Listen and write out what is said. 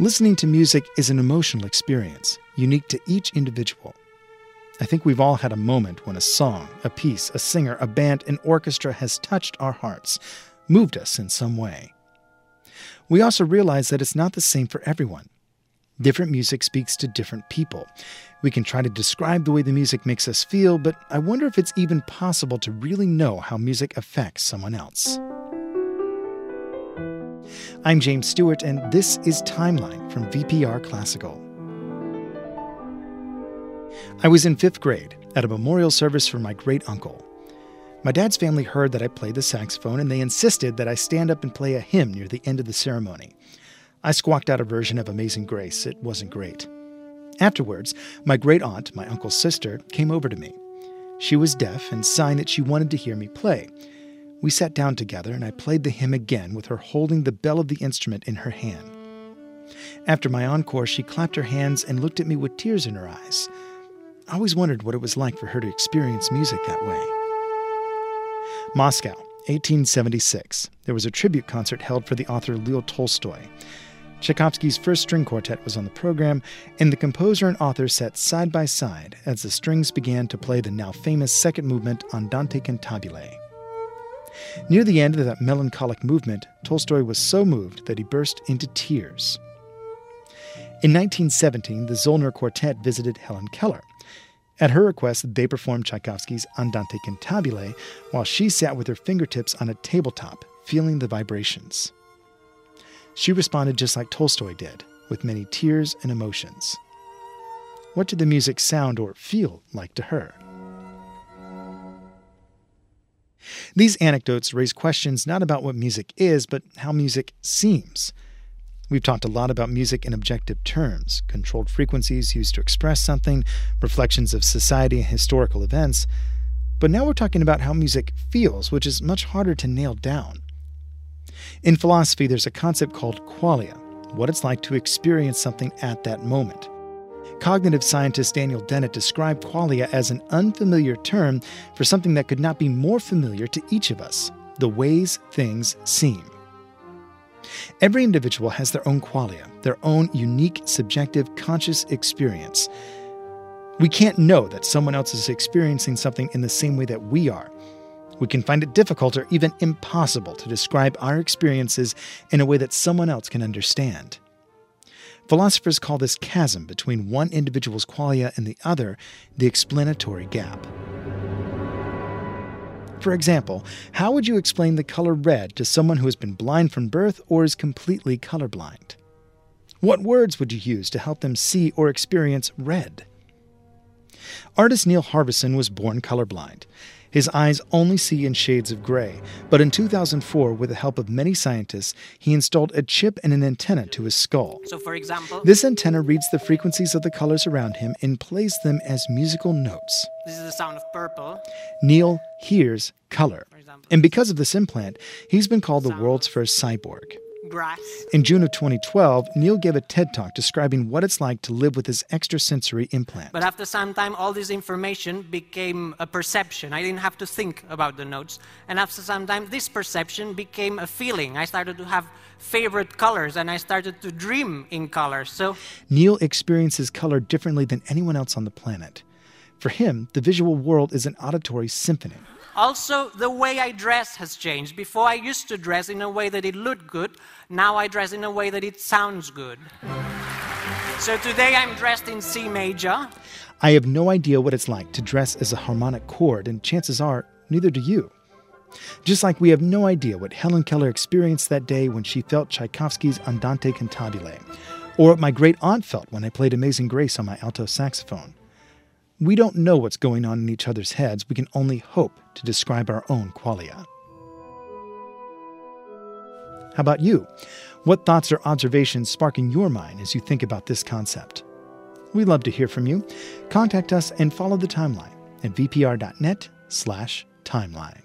Listening to music is an emotional experience, unique to each individual. I think we've all had a moment when a song, a piece, a singer, a band, an orchestra has touched our hearts, moved us in some way. We also realize that it's not the same for everyone. Different music speaks to different people. We can try to describe the way the music makes us feel, but I wonder if it's even possible to really know how music affects someone else. I'm James Stewart, and this is Timeline from VPR Classical. I was in fifth grade at a memorial service for my great uncle. My dad's family heard that I played the saxophone, and they insisted that I stand up and play a hymn near the end of the ceremony. I squawked out a version of Amazing Grace. It wasn't great. Afterwards, my great aunt, my uncle's sister, came over to me. She was deaf and signed that she wanted to hear me play. We sat down together and I played the hymn again with her holding the bell of the instrument in her hand. After my encore, she clapped her hands and looked at me with tears in her eyes. I always wondered what it was like for her to experience music that way. Moscow, 1876. There was a tribute concert held for the author Leo Tolstoy. Tchaikovsky's first string quartet was on the program, and the composer and author sat side by side as the strings began to play the now famous second movement Andante Cantabile. Near the end of that melancholic movement, Tolstoy was so moved that he burst into tears. In 1917, the Zoellner Quartet visited Helen Keller. At her request, they performed Tchaikovsky's Andante Cantabile while she sat with her fingertips on a tabletop, feeling the vibrations. She responded just like Tolstoy did, with many tears and emotions. What did the music sound or feel like to her? These anecdotes raise questions not about what music is, but how music seems. We've talked a lot about music in objective terms controlled frequencies used to express something, reflections of society and historical events. But now we're talking about how music feels, which is much harder to nail down. In philosophy, there's a concept called qualia, what it's like to experience something at that moment. Cognitive scientist Daniel Dennett described qualia as an unfamiliar term for something that could not be more familiar to each of us the ways things seem. Every individual has their own qualia, their own unique, subjective, conscious experience. We can't know that someone else is experiencing something in the same way that we are. We can find it difficult or even impossible to describe our experiences in a way that someone else can understand. Philosophers call this chasm between one individual's qualia and the other the explanatory gap. For example, how would you explain the color red to someone who has been blind from birth or is completely colorblind? What words would you use to help them see or experience red? Artist Neil Harbisson was born colorblind. His eyes only see in shades of gray, but in 2004, with the help of many scientists, he installed a chip and an antenna to his skull. So, for example, this antenna reads the frequencies of the colors around him and plays them as musical notes. This is the sound of purple. Neil hears color. And because of this implant, he's been called the world's first cyborg grass. In June of 2012, Neil gave a TED talk describing what it's like to live with his extrasensory implant. But after some time, all this information became a perception. I didn't have to think about the notes. And after some time, this perception became a feeling. I started to have favorite colors and I started to dream in colors. So Neil experiences color differently than anyone else on the planet. For him, the visual world is an auditory symphony. Also, the way I dress has changed. Before, I used to dress in a way that it looked good. Now, I dress in a way that it sounds good. So, today I'm dressed in C major. I have no idea what it's like to dress as a harmonic chord, and chances are, neither do you. Just like we have no idea what Helen Keller experienced that day when she felt Tchaikovsky's Andante Cantabile, or what my great aunt felt when I played Amazing Grace on my alto saxophone. We don't know what's going on in each other's heads. We can only hope to describe our own qualia. How about you? What thoughts or observations spark in your mind as you think about this concept? We'd love to hear from you. Contact us and follow the timeline at vpr.net slash timeline.